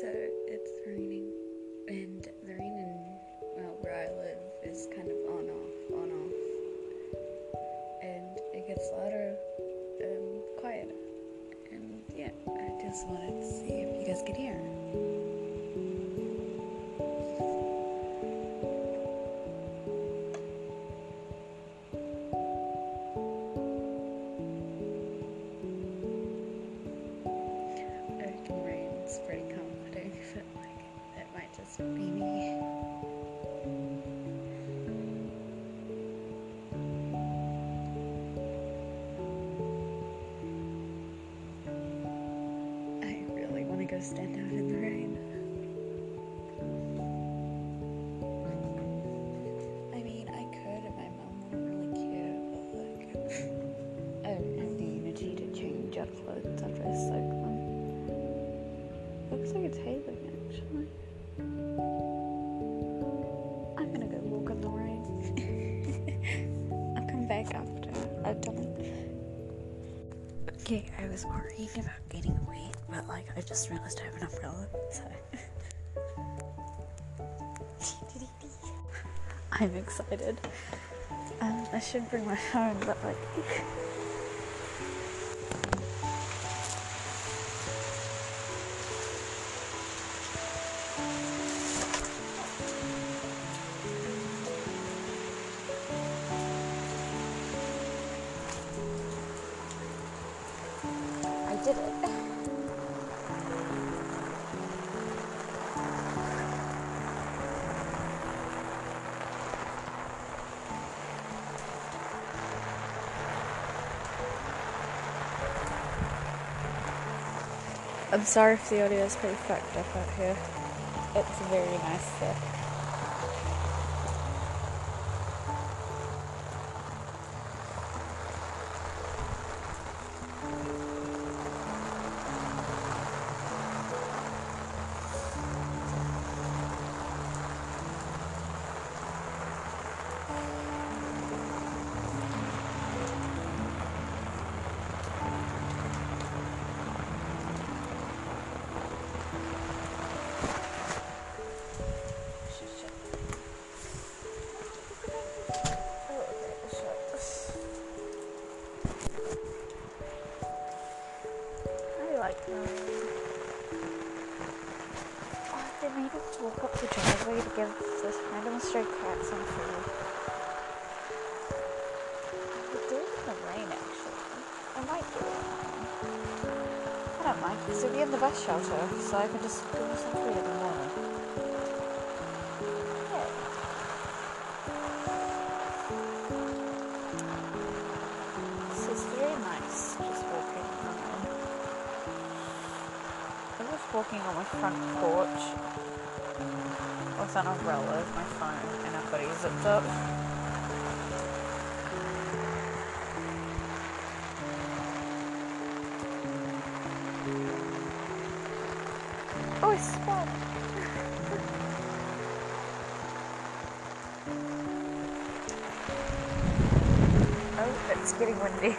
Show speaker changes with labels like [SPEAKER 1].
[SPEAKER 1] So it's raining, and the rain in well, where I live is kind of on off, on off, and it gets louder and quieter. And yeah, I just wanted to see if you guys could hear. Go stand out in the rain. I mean, I could if my mom wouldn't really care, but like, I don't have the energy to change out clothes after a cyclone. Looks like it's hailing actually. I'm gonna go walk in the rain. I'll come back after I've done. Okay, I was worried about getting wet, but like I just realized I have an umbrella, so. I'm excited. Um, I should bring my phone, but like. I did it. I'm sorry if the audio is pretty fucked up out here. It's very nice there. Oh, they made us walk up the driveway to give this random stray cat some food. We do it in the rain, actually. I might do it. I don't mind, because it'll be in the bus shelter, so I can just give her some food in the morning. Walking on my front porch with an umbrella with my phone and a hoodie zipped up. Oh, I spun. oh, it's getting windy.